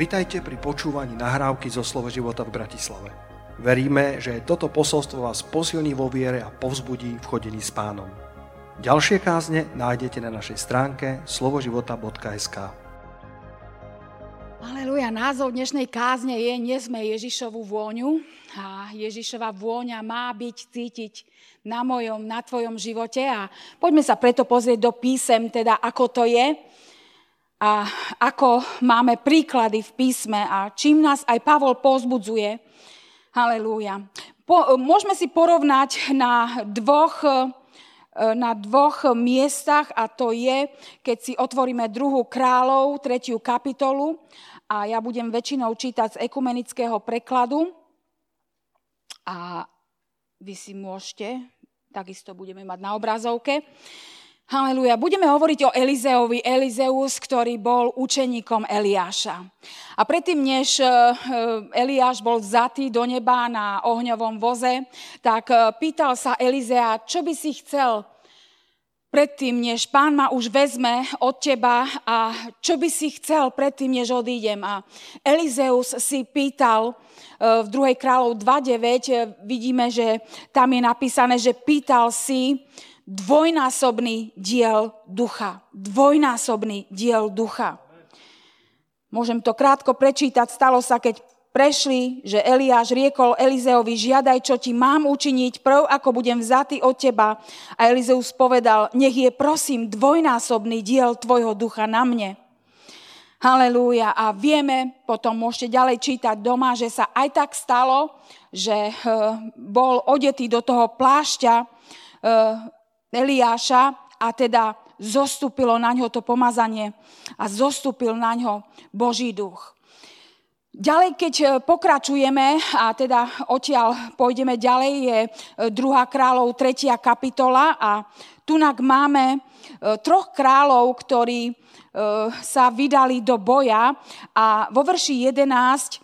Vitajte pri počúvaní nahrávky zo Slovo života v Bratislave. Veríme, že toto posolstvo vás posilní vo viere a povzbudí v chodení s pánom. Ďalšie kázne nájdete na našej stránke slovoživota.sk Aleluja, názov dnešnej kázne je Nesme Ježišovu vôňu a Ježišova vôňa má byť cítiť na mojom, na tvojom živote a poďme sa preto pozrieť do písem, teda ako to je a ako máme príklady v písme a čím nás aj Pavol pozbudzuje. Halelúja. Po, môžeme si porovnať na dvoch, e, na dvoch miestach a to je, keď si otvoríme druhú kráľov, tretiu kapitolu a ja budem väčšinou čítať z ekumenického prekladu a vy si môžete, takisto budeme mať na obrazovke. Haleluja. Budeme hovoriť o Elizeovi. Elizeus, ktorý bol učeníkom Eliáša. A predtým, než e, Eliáš bol vzatý do neba na ohňovom voze, tak e, pýtal sa Elizea, čo by si chcel predtým, než pán ma už vezme od teba a čo by si chcel predtým, než odídem. A Elizeus si pýtal e, v 2. kráľov 2.9, vidíme, že tam je napísané, že pýtal si, dvojnásobný diel ducha. Dvojnásobný diel ducha. Môžem to krátko prečítať. Stalo sa, keď prešli, že Eliáš riekol Elizeovi, žiadaj, čo ti mám učiniť, prv ako budem vzatý od teba. A Elizeus povedal, nech je prosím dvojnásobný diel tvojho ducha na mne. Halelúja. A vieme, potom môžete ďalej čítať doma, že sa aj tak stalo, že eh, bol odetý do toho plášťa eh, Eliáša a teda zostúpilo na ňo to pomazanie a zostúpil na ňo Boží duch. Ďalej, keď e, pokračujeme, a teda odtiaľ pôjdeme ďalej, je 2. E, kráľov 3. kapitola a tunak máme e, troch kráľov, ktorí sa vydali do boja a vo verši 11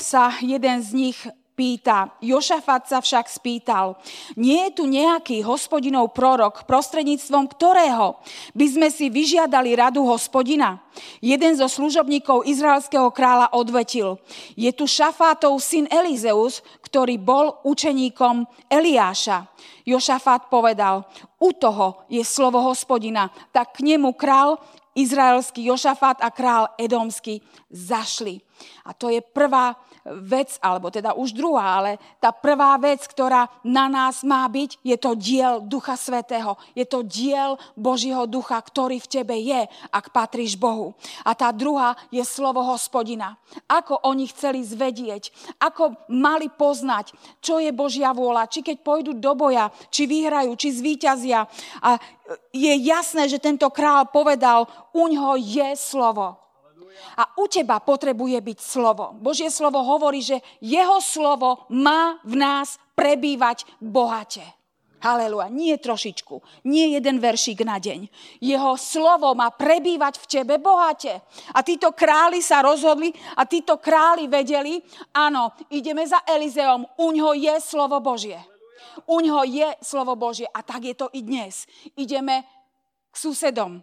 sa jeden z nich pýta. Jošafat sa však spýtal, nie je tu nejaký hospodinov prorok, prostredníctvom ktorého by sme si vyžiadali radu hospodina? Jeden zo služobníkov izraelského kráľa odvetil, je tu Šafátov syn Elizeus, ktorý bol učeníkom Eliáša. Jošafát povedal, u toho je slovo hospodina, tak k nemu král izraelský Jošafát a král Edomský zašli. A to je prvá vec, alebo teda už druhá, ale tá prvá vec, ktorá na nás má byť, je to diel Ducha Svetého. Je to diel Božího Ducha, ktorý v tebe je, ak patríš Bohu. A tá druhá je slovo hospodina. Ako oni chceli zvedieť, ako mali poznať, čo je Božia vôľa, či keď pôjdu do boja, či vyhrajú, či zvíťazia. A je jasné, že tento král povedal, uňho je slovo. A u teba potrebuje byť slovo. Božie slovo hovorí, že jeho slovo má v nás prebývať bohate. Haleluja. Nie trošičku. Nie jeden veršík na deň. Jeho slovo má prebývať v tebe bohate. A títo králi sa rozhodli a títo králi vedeli, áno, ideme za Elizeom. Uňho je slovo Božie. Uňho je slovo Božie. A tak je to i dnes. Ideme k susedom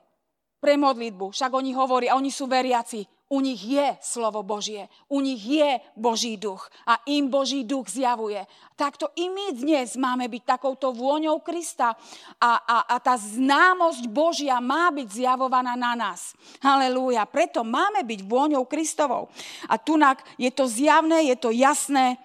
pre modlitbu. Však oni hovorí, a oni sú veriaci. U nich je slovo Božie, u nich je Boží duch a im Boží duch zjavuje. Takto i my dnes máme byť takouto vôňou Krista a, a, a tá známosť Božia má byť zjavovaná na nás. Halelúja. Preto máme byť vôňou Kristovou. A tunak je to zjavné, je to jasné.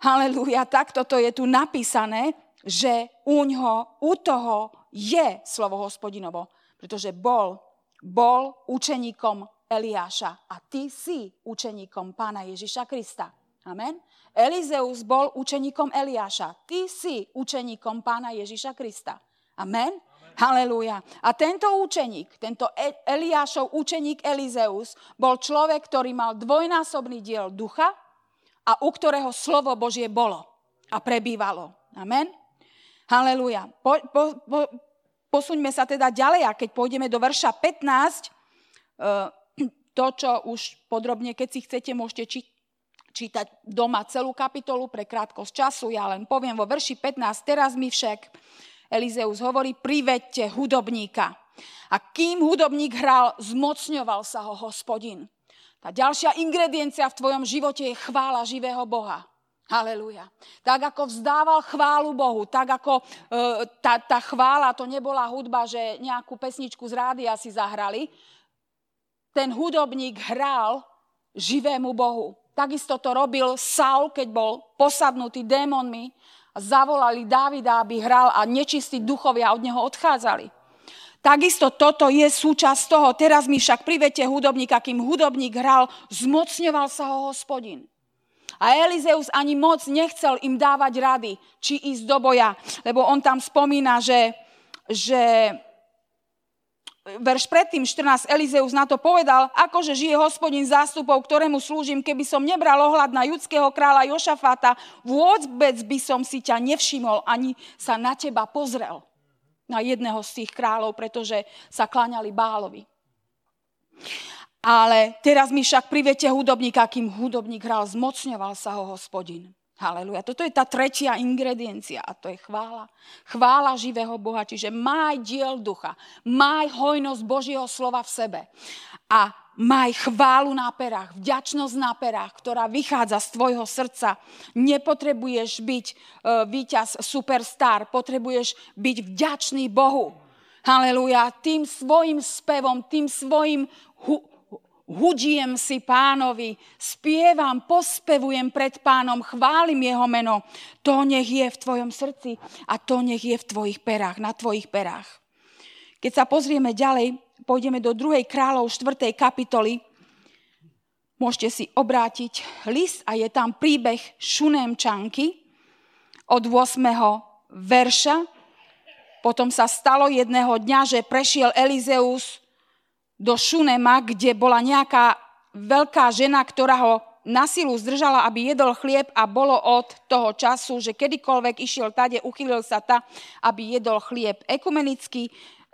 Halelúja. Takto to je tu napísané, že u ňoho, u toho je slovo hospodinovo. Pretože bol, bol učeníkom Eliáša a ty si učeníkom pána Ježiša Krista. Amen. Elizeus bol učeníkom Eliáša. Ty si učeníkom pána Ježiša Krista. Amen. Halelúja. A tento učeník, tento e- Eliášov učeník Elizeus, bol človek, ktorý mal dvojnásobný diel ducha a u ktorého slovo Božie bolo a prebývalo. Amen. Halelúja. Po, po, po, posuňme sa teda ďalej a keď pôjdeme do verša 15, uh, to, čo už podrobne, keď si chcete, môžete či, čítať doma celú kapitolu pre krátkosť času. Ja len poviem vo verši 15, teraz mi však Elizeus hovorí, privedte hudobníka. A kým hudobník hral, zmocňoval sa ho hospodin. Tá ďalšia ingrediencia v tvojom živote je chvála živého Boha. Halelúja. Tak ako vzdával chválu Bohu, tak ako e, tá, tá chvála, to nebola hudba, že nejakú pesničku z rádia si zahrali. Ten hudobník hral živému Bohu. Takisto to robil Saul, keď bol posadnutý démonmi a zavolali Dávida, aby hral a nečistí duchovia od neho odchádzali. Takisto toto je súčasť toho. Teraz mi však privete hudobníka, kým hudobník hral, zmocňoval sa ho hospodin. A Elizeus ani moc nechcel im dávať rady, či ísť do boja, lebo on tam spomína, že, že verš predtým 14 Elizeus na to povedal, akože žije hospodin zástupov, ktorému slúžim, keby som nebral ohľad na judského kráľa Jošafáta, vôbec by som si ťa nevšimol, ani sa na teba pozrel na jedného z tých kráľov, pretože sa kláňali Bálovi. Ale teraz mi však privete hudobníka, kým hudobník hral, zmocňoval sa ho hospodin. Haleluja. Toto je tá tretia ingrediencia a to je chvála. Chvála živého Boha, čiže maj diel ducha, maj hojnosť Božieho slova v sebe a maj chválu na perách, vďačnosť na perách, ktorá vychádza z tvojho srdca. Nepotrebuješ byť e, víťaz superstar, potrebuješ byť vďačný Bohu. Halelúja, tým svojim spevom, tým svojim hu- hudiem si pánovi, spievam, pospevujem pred pánom, chválim jeho meno. To nech je v tvojom srdci a to nech je v tvojich perách, na tvojich perách. Keď sa pozrieme ďalej, pôjdeme do 2. kráľov 4. kapitoly, môžete si obrátiť list a je tam príbeh Šunémčanky od 8. verša. Potom sa stalo jedného dňa, že prešiel Elizeus do Šunema, kde bola nejaká veľká žena, ktorá ho na silu zdržala, aby jedol chlieb a bolo od toho času, že kedykoľvek išiel tade, uchylil sa ta, aby jedol chlieb. Ekumenický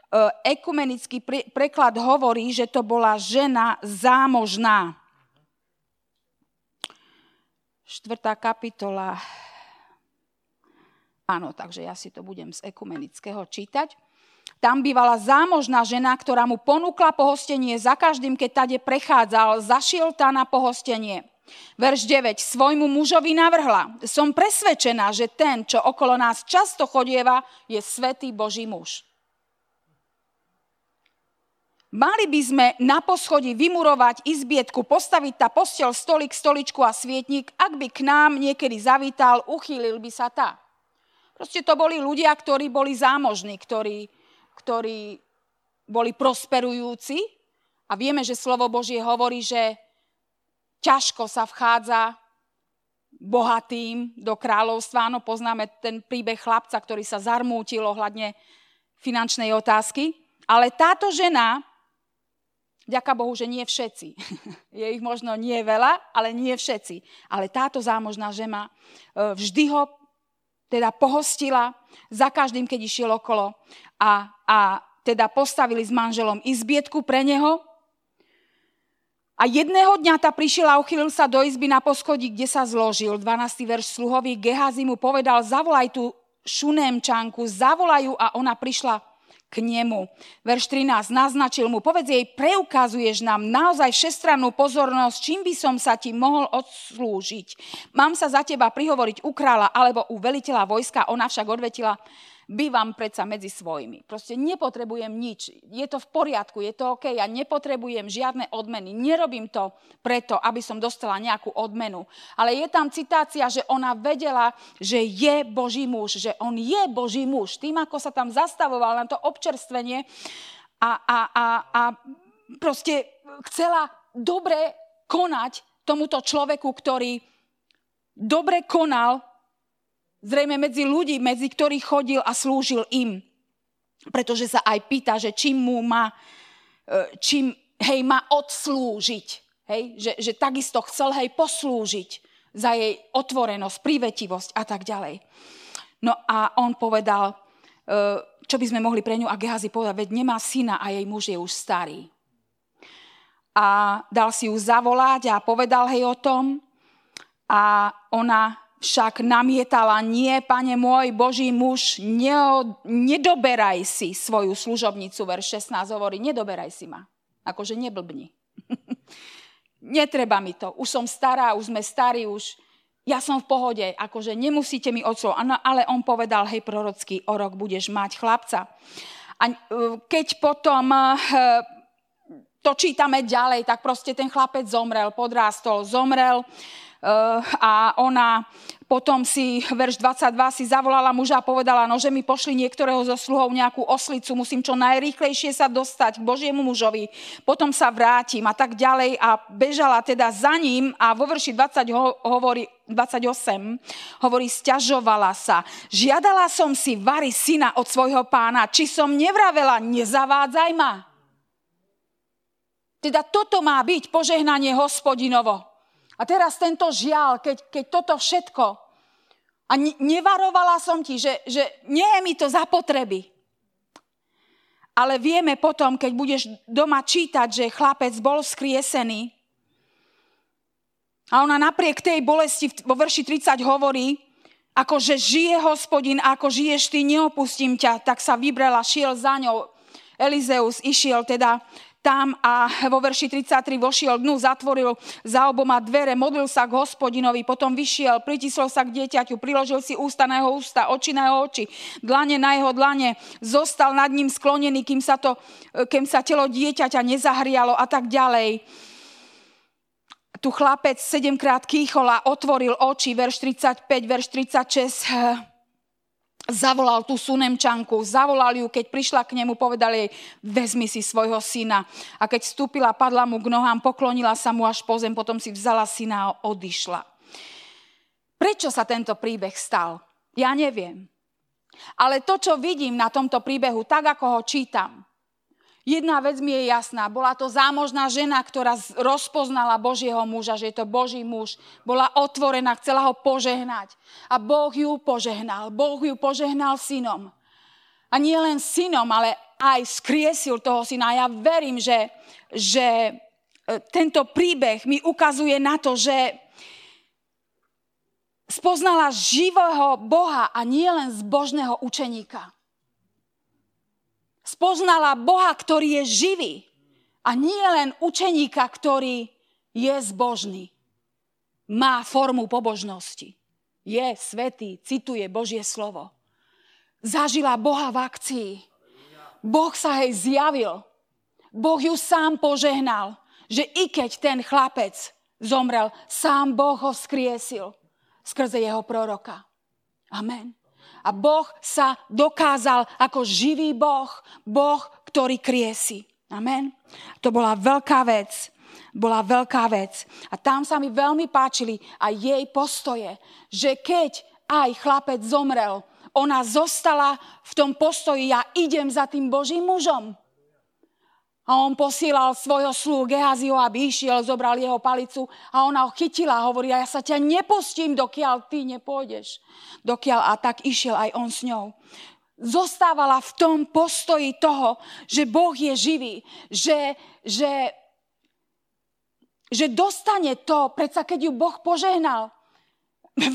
E, ekumenický preklad hovorí, že to bola žena zámožná. Štvrtá kapitola. Áno, takže ja si to budem z ekumenického čítať. Tam bývala zámožná žena, ktorá mu ponúkla pohostenie za každým, keď tade prechádzal, zašiel tá na pohostenie. Verš 9. Svojmu mužovi navrhla. Som presvedčená, že ten, čo okolo nás často chodieva, je svetý Boží muž. Mali by sme na poschodí vymurovať izbietku, postaviť tá postel, stolik, stoličku a svietnik. Ak by k nám niekedy zavítal, uchýlil by sa tá. Proste to boli ľudia, ktorí boli zámožní, ktorí, ktorí boli prosperujúci. A vieme, že slovo Božie hovorí, že ťažko sa vchádza bohatým do kráľovstva. Áno, poznáme ten príbeh chlapca, ktorý sa zarmútil ohľadne finančnej otázky. Ale táto žena Ďaká Bohu, že nie všetci. Je ich možno nie veľa, ale nie všetci. Ale táto zámožná žena e, vždy ho teda pohostila za každým, keď išiel okolo a, a teda postavili s manželom izbietku pre neho. A jedného dňa ta prišiel a uchylil sa do izby na poschodí, kde sa zložil. 12. verš sluhový Gehazi mu povedal, zavolaj tú šunémčanku, zavolajú a ona prišla k nemu. Verš 13 naznačil mu, povedz jej, preukazuješ nám naozaj všestrannú pozornosť, čím by som sa ti mohol odslúžiť. Mám sa za teba prihovoriť u kráľa alebo u veliteľa vojska, ona však odvetila, bývam predsa medzi svojimi. Proste nepotrebujem nič. Je to v poriadku, je to OK. Ja nepotrebujem žiadne odmeny. Nerobím to preto, aby som dostala nejakú odmenu. Ale je tam citácia, že ona vedela, že je Boží muž, že on je Boží muž. Tým, ako sa tam zastavoval na to občerstvenie a, a, a, a proste chcela dobre konať tomuto človeku, ktorý dobre konal Zrejme medzi ľudí, medzi ktorých chodil a slúžil im. Pretože sa aj pýta, že čím mu má, e, čím, hej, má odslúžiť. Hej, že, že takisto chcel, hej, poslúžiť za jej otvorenosť, privetivosť a tak ďalej. No a on povedal, e, čo by sme mohli pre ňu, a Gehazi povedal, veď nemá syna a jej muž je už starý. A dal si ju zavolať a povedal hej o tom a ona však namietala, nie, pane môj, Boží muž, neo, nedoberaj si svoju služobnicu, verš 16 hovorí, nedoberaj si ma. Akože neblbni. netreba mi to, už som stará, už sme starí, už ja som v pohode, akože nemusíte mi odslo. Ale on povedal, hej, prorocký, o rok budeš mať chlapca. A e, keď potom e, to čítame ďalej, tak proste ten chlapec zomrel, podrástol, zomrel a ona potom si, verš 22, si zavolala muža a povedala, no, že mi pošli niektorého zo sluhov nejakú oslicu, musím čo najrýchlejšie sa dostať k Božiemu mužovi, potom sa vrátim a tak ďalej a bežala teda za ním a vo verši 20 ho, hovorí, 28 hovorí, stiažovala sa. Žiadala som si vary syna od svojho pána, či som nevravela, nezavádzaj ma. Teda toto má byť požehnanie hospodinovo. A teraz tento žiaľ, keď, keď toto všetko, a nevarovala som ti, že, že nie je mi to za potreby. Ale vieme potom, keď budeš doma čítať, že chlapec bol skriesený, a ona napriek tej bolesti vo verši 30 hovorí, ako že žije hospodin, ako žiješ ty, neopustím ťa. Tak sa vybrala, šiel za ňou. Elizeus išiel teda tam a vo verši 33 vošiel dnu, zatvoril za oboma dvere, modlil sa k hospodinovi, potom vyšiel, pritisol sa k dieťaťu, priložil si ústa na jeho ústa, oči na jeho oči, dlane na jeho dlane, zostal nad ním sklonený, kým sa, to, kým sa telo dieťaťa nezahrialo a tak ďalej. Tu chlapec sedemkrát kýchol a otvoril oči, verš 35, verš 36, zavolal tú sunemčanku, zavolal ju, keď prišla k nemu, povedal jej, vezmi si svojho syna. A keď vstúpila, padla mu k nohám, poklonila sa mu až po zem, potom si vzala syna a odišla. Prečo sa tento príbeh stal? Ja neviem. Ale to, čo vidím na tomto príbehu, tak ako ho čítam, Jedna vec mi je jasná. Bola to zámožná žena, ktorá rozpoznala Božieho muža, že je to Boží muž. Bola otvorená, chcela ho požehnať. A Boh ju požehnal. Boh ju požehnal synom. A nie len synom, ale aj skriesil toho syna. Ja verím, že, že e, tento príbeh mi ukazuje na to, že spoznala živého Boha a nie len zbožného učeníka spoznala Boha, ktorý je živý a nie len učeníka, ktorý je zbožný. Má formu pobožnosti. Je svetý, cituje Božie slovo. Zažila Boha v akcii. Boh sa jej zjavil. Boh ju sám požehnal, že i keď ten chlapec zomrel, sám Boh ho skriesil skrze jeho proroka. Amen. A Boh sa dokázal ako živý Boh, Boh, ktorý kriesi. Amen. To bola veľká vec. Bola veľká vec. A tam sa mi veľmi páčili aj jej postoje, že keď aj chlapec zomrel, ona zostala v tom postoji, ja idem za tým Božím mužom. A on posielal svojho sluhu Gehazio, aby išiel, zobral jeho palicu a ona ho chytila a hovorí, ja sa ťa nepustím, dokiaľ ty nepôjdeš. Dokiaľ a tak išiel aj on s ňou. Zostávala v tom postoji toho, že Boh je živý, že, že, že dostane to, predsa keď ju Boh požehnal,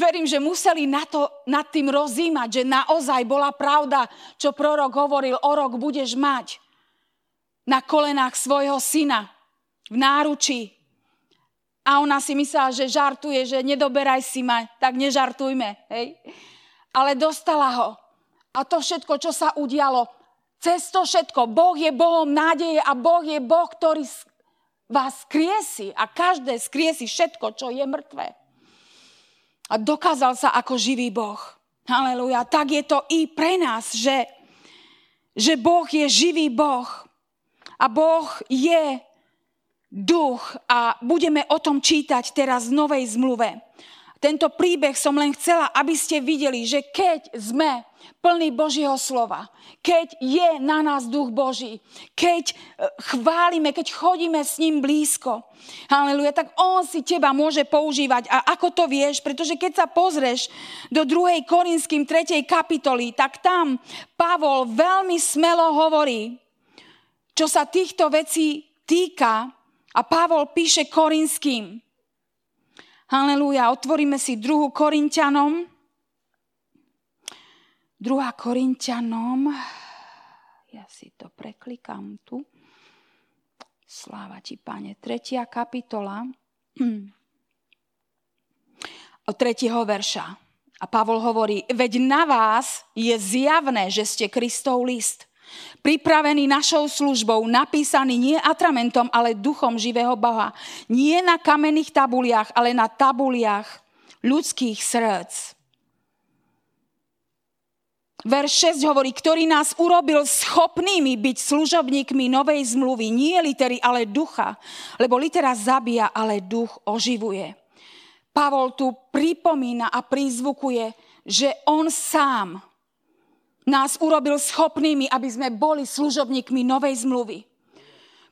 verím, že museli na to, nad tým rozímať, že naozaj bola pravda, čo prorok hovoril, o rok budeš mať na kolenách svojho syna v náručí. A ona si myslela, že žartuje, že nedoberaj si ma, tak nežartujme. Hej? Ale dostala ho. A to všetko, čo sa udialo, cez to všetko, Boh je Bohom nádeje a Boh je Boh, ktorý vás skriesi a každé skriesi všetko, čo je mŕtve. A dokázal sa ako živý Boh. Halelujá. Tak je to i pre nás, že, že Boh je živý Boh. A Boh je duch a budeme o tom čítať teraz v Novej zmluve. Tento príbeh som len chcela, aby ste videli, že keď sme plní Božieho slova, keď je na nás duch Boží, keď e, chválime, keď chodíme s ním blízko, haleluja, tak on si teba môže používať. A ako to vieš? Pretože keď sa pozrieš do 2. Korinským 3. kapitoly, tak tam Pavol veľmi smelo hovorí, čo sa týchto vecí týka. A Pavol píše Korinským. Halelúja, otvoríme si druhú Korintianom. Druhá Korintianom. Ja si to preklikám tu. Sláva ti, pane. Tretia kapitola. Od tretieho verša. A Pavol hovorí, veď na vás je zjavné, že ste Kristov list. Pripravený našou službou, napísaný nie atramentom, ale duchom živého Boha. Nie na kamenných tabuliach, ale na tabuliach ľudských srdc. Verš 6 hovorí, ktorý nás urobil schopnými byť služobníkmi novej zmluvy. Nie litery, ale ducha. Lebo litera zabíja, ale duch oživuje. Pavol tu pripomína a prizvukuje, že on sám nás urobil schopnými, aby sme boli služobníkmi novej zmluvy.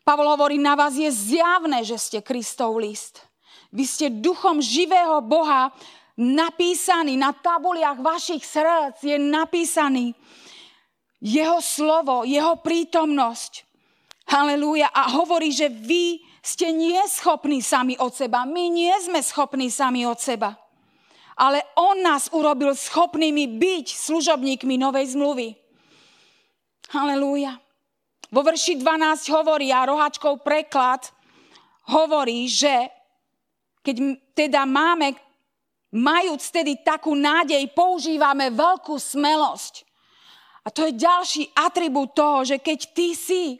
Pavol hovorí, na vás je zjavné, že ste Kristov list. Vy ste duchom živého Boha napísaný na tabuliach vašich srdc, je napísaný jeho slovo, jeho prítomnosť. Halelúja. A hovorí, že vy ste nie schopní sami od seba. My nie sme schopní sami od seba. Ale on nás urobil schopnými byť služobníkmi novej zmluvy. Halelúja. Vo verši 12 hovorí, a rohačkov preklad hovorí, že keď teda máme majúc tedy takú nádej, používame veľkú smelosť. A to je ďalší atribút toho, že keď ty si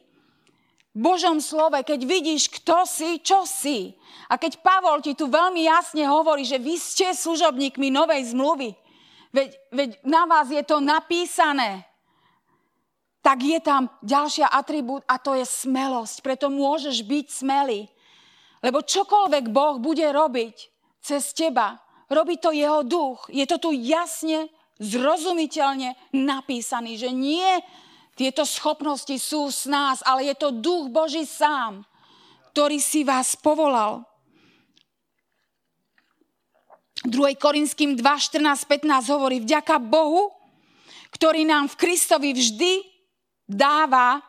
Božom slove, keď vidíš, kto si, čo si. A keď Pavol ti tu veľmi jasne hovorí, že vy ste služobníkmi novej zmluvy, veď, veď na vás je to napísané, tak je tam ďalšia atribút a to je smelosť. Preto môžeš byť smelý. Lebo čokoľvek Boh bude robiť cez teba, robí to jeho duch. Je to tu jasne, zrozumiteľne napísaný, že nie tieto schopnosti sú s nás, ale je to duch Boží sám, ktorý si vás povolal. 2. Korinským 2, 14, 15 hovorí, vďaka Bohu, ktorý nám v Kristovi vždy dáva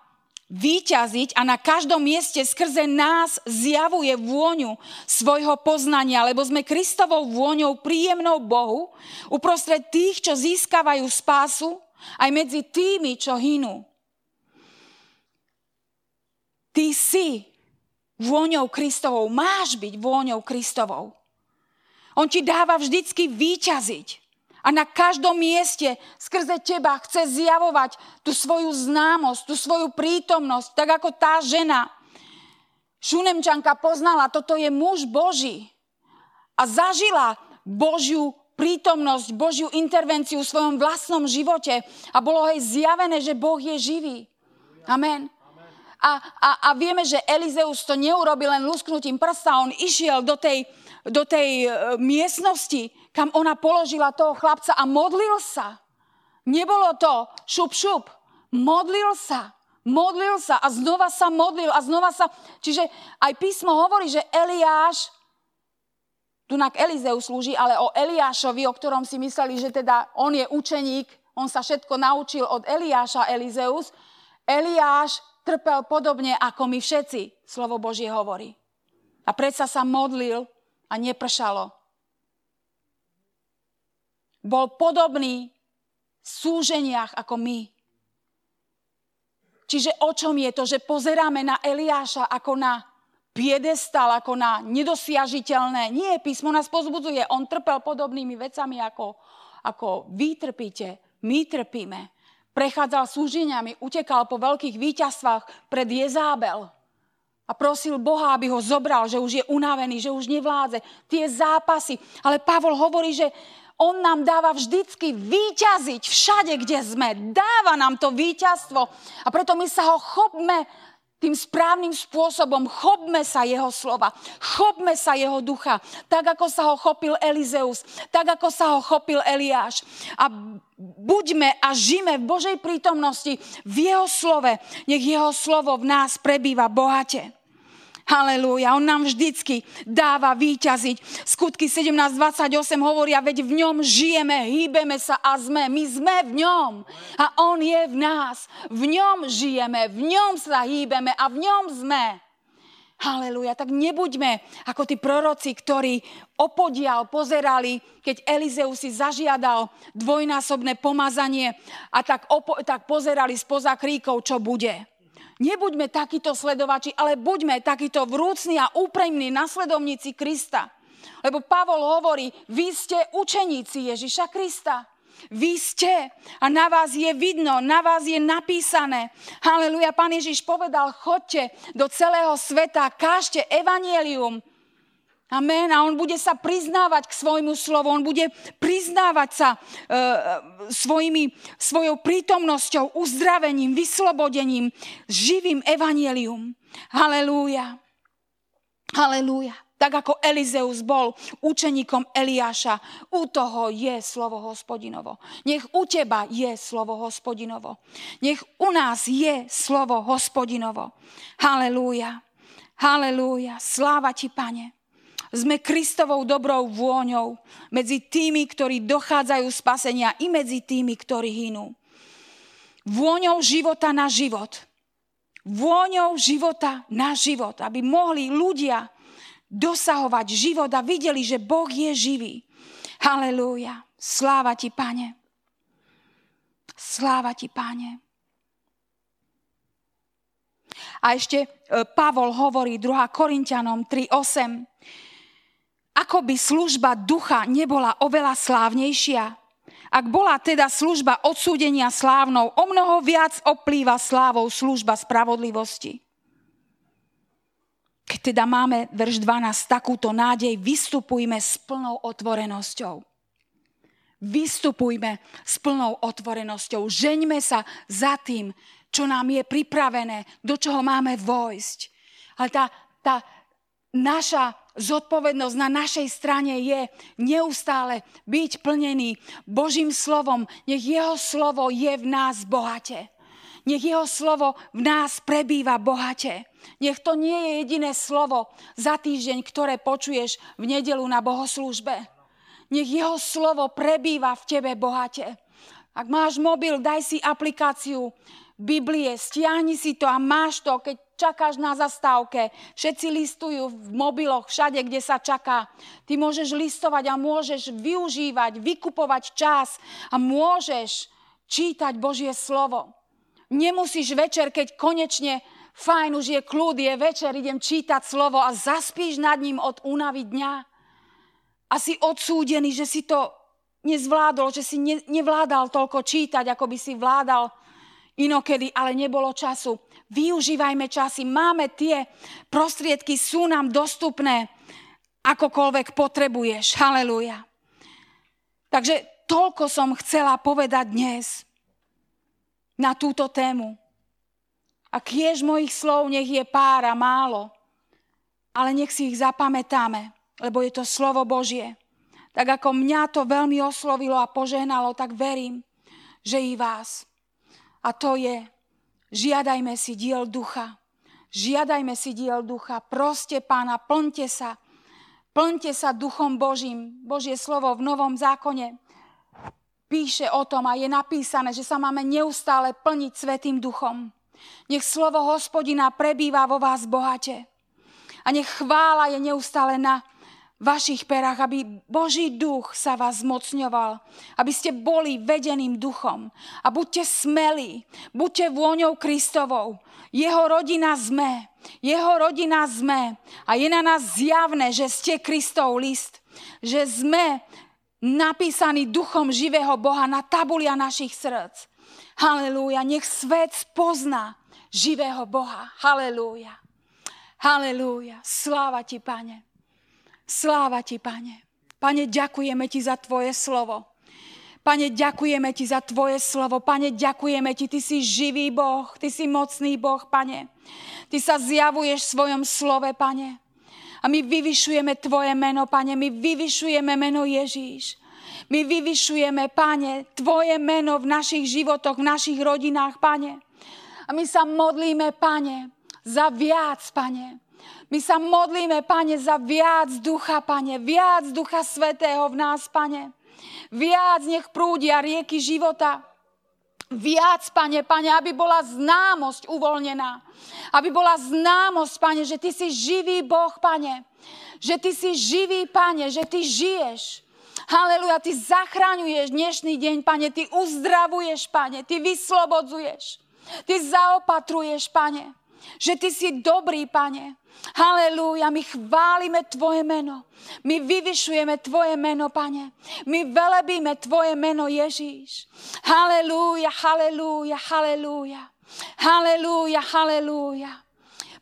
výťaziť a na každom mieste skrze nás zjavuje vôňu svojho poznania, lebo sme Kristovou vôňou príjemnou Bohu uprostred tých, čo získavajú spásu, aj medzi tými, čo hynú. Ty si vôňou Kristovou, máš byť vôňou Kristovou. On ti dáva vždycky výťaziť. A na každom mieste skrze teba chce zjavovať tú svoju známosť, tú svoju prítomnosť, tak ako tá žena. Šunemčanka poznala, toto je muž Boží. A zažila Božiu prítomnosť, Božiu intervenciu v svojom vlastnom živote. A bolo jej zjavené, že Boh je živý. Amen. A, a, a vieme, že Elizeus to neurobil len lusknutím prsta, on išiel do tej, do tej e, miestnosti, kam ona položila toho chlapca a modlil sa. Nebolo to šup šup. Modlil sa. Modlil sa a znova sa modlil a znova sa... Čiže aj písmo hovorí, že Eliáš, tu na Elizeus slúži, ale o Eliášovi, o ktorom si mysleli, že teda on je učeník, on sa všetko naučil od Eliáša Elizeus. Eliáš trpel podobne ako my všetci, slovo Božie hovorí. A predsa sa modlil a nepršalo bol podobný v súženiach ako my. Čiže o čom je to, že pozeráme na Eliáša ako na piedestal, ako na nedosiažiteľné. Nie, písmo nás pozbudzuje. On trpel podobnými vecami, ako, ako vy trpíte, my trpíme. Prechádzal súženiami, utekal po veľkých víťazstvách pred Jezábel a prosil Boha, aby ho zobral, že už je unavený, že už nevládze. Tie zápasy. Ale Pavol hovorí, že on nám dáva vždycky výťaziť všade, kde sme. Dáva nám to víťazstvo. A preto my sa ho chopme tým správnym spôsobom. Chopme sa jeho slova. Chopme sa jeho ducha. Tak, ako sa ho chopil Elizeus. Tak, ako sa ho chopil Eliáš. A buďme a žime v Božej prítomnosti v jeho slove. Nech jeho slovo v nás prebýva bohate. Halelúja, on nám vždycky dáva výťaziť. Skutky 17.28 hovoria, veď v ňom žijeme, hýbeme sa a sme. My sme v ňom a on je v nás. V ňom žijeme, v ňom sa hýbeme a v ňom sme. Halelúja, tak nebuďme ako tí proroci, ktorí opodial pozerali, keď Elizeus si zažiadal dvojnásobné pomazanie a tak, opo- tak pozerali spoza kríkov, čo bude Nebuďme takíto sledovači, ale buďme takíto vrúcni a úprimní nasledovníci Krista. Lebo Pavol hovorí, vy ste učeníci Ježiša Krista. Vy ste a na vás je vidno, na vás je napísané. Haleluja, pán Ježiš povedal, chodte do celého sveta, kážte evanielium. Amen. A on bude sa priznávať k svojmu slovu. On bude priznávať sa e, svojimi, svojou prítomnosťou, uzdravením, vyslobodením, živým evanielium. Halelúja. Halelúja. Tak ako Elizeus bol učeníkom Eliáša, u toho je slovo hospodinovo. Nech u teba je slovo hospodinovo. Nech u nás je slovo hospodinovo. Halelúja. Halelúja. Sláva ti, pane. Sme Kristovou dobrou vôňou medzi tými, ktorí dochádzajú spasenia i medzi tými, ktorí hynú. Vôňou života na život. Vôňou života na život, aby mohli ľudia dosahovať život a videli, že Boh je živý. Halelúja. Sláva ti, pane. Sláva ti, pane. A ešte e, Pavol hovorí 2. Korintianom 3.8. Ako by služba ducha nebola oveľa slávnejšia? Ak bola teda služba odsúdenia slávnou, o mnoho viac oplýva slávou služba spravodlivosti. Keď teda máme, verš 12, takúto nádej, vystupujme s plnou otvorenosťou. Vystupujme s plnou otvorenosťou. Žeňme sa za tým, čo nám je pripravené, do čoho máme vojsť. Ale tá, tá naša zodpovednosť na našej strane je neustále byť plnený Božím slovom. Nech jeho slovo je v nás bohate. Nech jeho slovo v nás prebýva bohate. Nech to nie je jediné slovo za týždeň, ktoré počuješ v nedelu na bohoslúžbe. Nech jeho slovo prebýva v tebe bohate. Ak máš mobil, daj si aplikáciu Biblie, stiahni si to a máš to, keď čakáš na zastávke. Všetci listujú v mobiloch, všade, kde sa čaká. Ty môžeš listovať a môžeš využívať, vykupovať čas a môžeš čítať Božie slovo. Nemusíš večer, keď konečne fajn, už je kľud, je večer, idem čítať slovo a zaspíš nad ním od únavy dňa. A si odsúdený, že si to nezvládol, že si ne, nevládal toľko čítať, ako by si vládal inokedy, ale nebolo času. Využívajme časy, máme tie prostriedky, sú nám dostupné, akokoľvek potrebuješ. Haleluja. Takže toľko som chcela povedať dnes na túto tému. A kiež mojich slov nech je pár a málo, ale nech si ich zapamätáme, lebo je to slovo Božie. Tak ako mňa to veľmi oslovilo a požehnalo, tak verím, že i vás. A to je, žiadajme si diel ducha. Žiadajme si diel ducha. Proste pána, plňte sa. Plňte sa duchom Božím. Božie slovo v Novom zákone píše o tom a je napísané, že sa máme neustále plniť Svetým duchom. Nech slovo hospodina prebýva vo vás bohate. A nech chvála je neustále na vašich perách, aby Boží duch sa vás zmocňoval, aby ste boli vedeným duchom. A buďte smelí, buďte vôňou Kristovou. Jeho rodina sme, jeho rodina sme. A je na nás zjavné, že ste Kristov list, že sme napísaní duchom živého Boha na tabulia našich srdc. Halelúja. Nech svet spozná živého Boha. Halelúja. Halelúja. Sláva ti, pane. Sláva ti, pane. Pane, ďakujeme ti za tvoje slovo. Pane, ďakujeme ti za tvoje slovo. Pane, ďakujeme ti. Ty si živý Boh, ty si mocný Boh, pane. Ty sa zjavuješ v svojom slove, pane. A my vyvyšujeme tvoje meno, pane. My vyvyšujeme meno Ježíš. My vyvyšujeme, Pane, Tvoje meno v našich životoch, v našich rodinách, Pane. A my sa modlíme, Pane, za viac, Pane. My sa modlíme, Pane, za viac ducha, Pane, viac ducha svetého v nás, Pane. Viac nech prúdia rieky života. Viac, Pane, Pane, aby bola známosť uvoľnená. Aby bola známosť, Pane, že Ty si živý Boh, Pane. Že Ty si živý, Pane, že Ty žiješ Haleluja, Ty zachraňuješ dnešný deň, Pane, Ty uzdravuješ, Pane, Ty vyslobodzuješ. Ty zaopatruješ, Pane. Že Ty si dobrý, Pane. Halelúja, my chválime Tvoje meno. My vyvyšujeme Tvoje meno, Pane. My velebíme Tvoje meno, Ježíš. Halelúja, halelúja, halelúja. Halelúja, halelúja.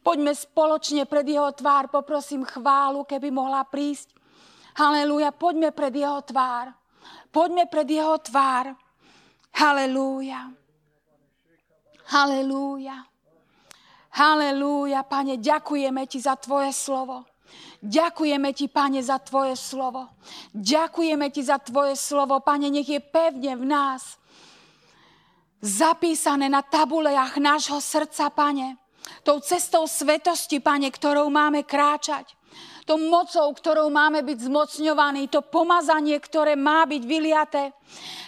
Poďme spoločne pred Jeho tvár. Poprosím chválu, keby mohla prísť. Halelúja, poďme pred Jeho tvár. Poďme pred Jeho tvár. Halelúja. Halelúja. Halelúja, Pane, ďakujeme Ti za Tvoje slovo. Ďakujeme Ti, Pane, za Tvoje slovo. Ďakujeme Ti za Tvoje slovo, Pane, nech je pevne v nás. Zapísané na tabuleách nášho srdca, Pane. Tou cestou svetosti, Pane, ktorou máme kráčať to mocou, ktorou máme byť zmocňovaní, to pomazanie, ktoré má byť vyliaté.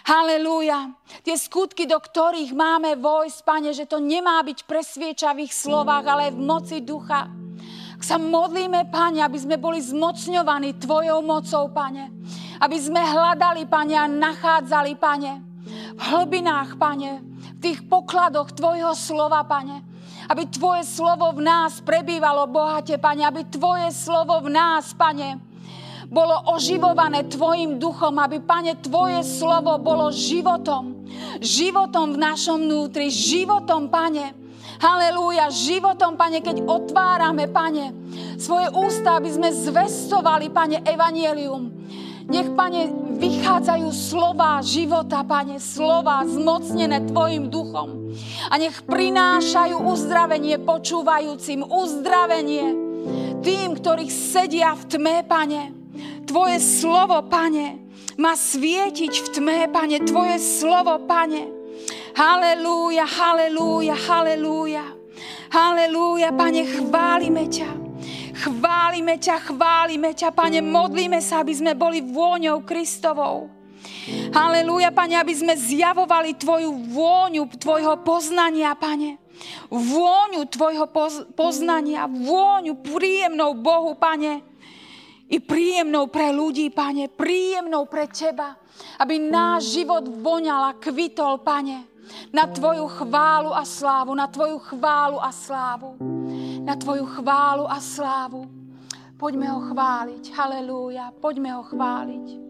Halelúja. Tie skutky, do ktorých máme vojsť, Pane, že to nemá byť presviečavých slovách, ale v moci ducha. Ak sa modlíme, Pane, aby sme boli zmocňovaní Tvojou mocou, Pane. Aby sme hľadali, Pane, a nachádzali, Pane. V hlbinách, Pane. V tých pokladoch Tvojho slova, Pane aby Tvoje slovo v nás prebývalo bohate, Pane, aby Tvoje slovo v nás, Pane, bolo oživované Tvojim duchom, aby, Pane, Tvoje slovo bolo životom. Životom v našom vnútri, životom, Pane. Halelúja, životom, Pane, keď otvárame, Pane, svoje ústa, aby sme zvestovali, Pane, evanielium. Nech, Pane, vychádzajú slova života, Pane, slova zmocnené Tvojim duchom. A nech prinášajú uzdravenie počúvajúcim, uzdravenie tým, ktorých sedia v tme, Pane. Tvoje slovo, Pane, má svietiť v tme, Pane. Tvoje slovo, Pane. Halelúja, halelúja, halelúja. Halelúja, Pane, chválime ťa. Chválime ťa, chválime ťa, Pane, modlíme sa, aby sme boli vôňou Kristovou. Halelúja, Pane, aby sme zjavovali Tvoju vôňu, Tvojho poznania, Pane. Vôňu Tvojho poz- poznania, vôňu príjemnou Bohu, Pane. I príjemnou pre ľudí, Pane, príjemnou pre Teba. Aby náš život voňal a kvitol, Pane, na Tvoju chválu a slávu, na Tvoju chválu a slávu na Tvoju chválu a slávu. Poďme ho chváliť. Halelúja. Poďme ho chváliť.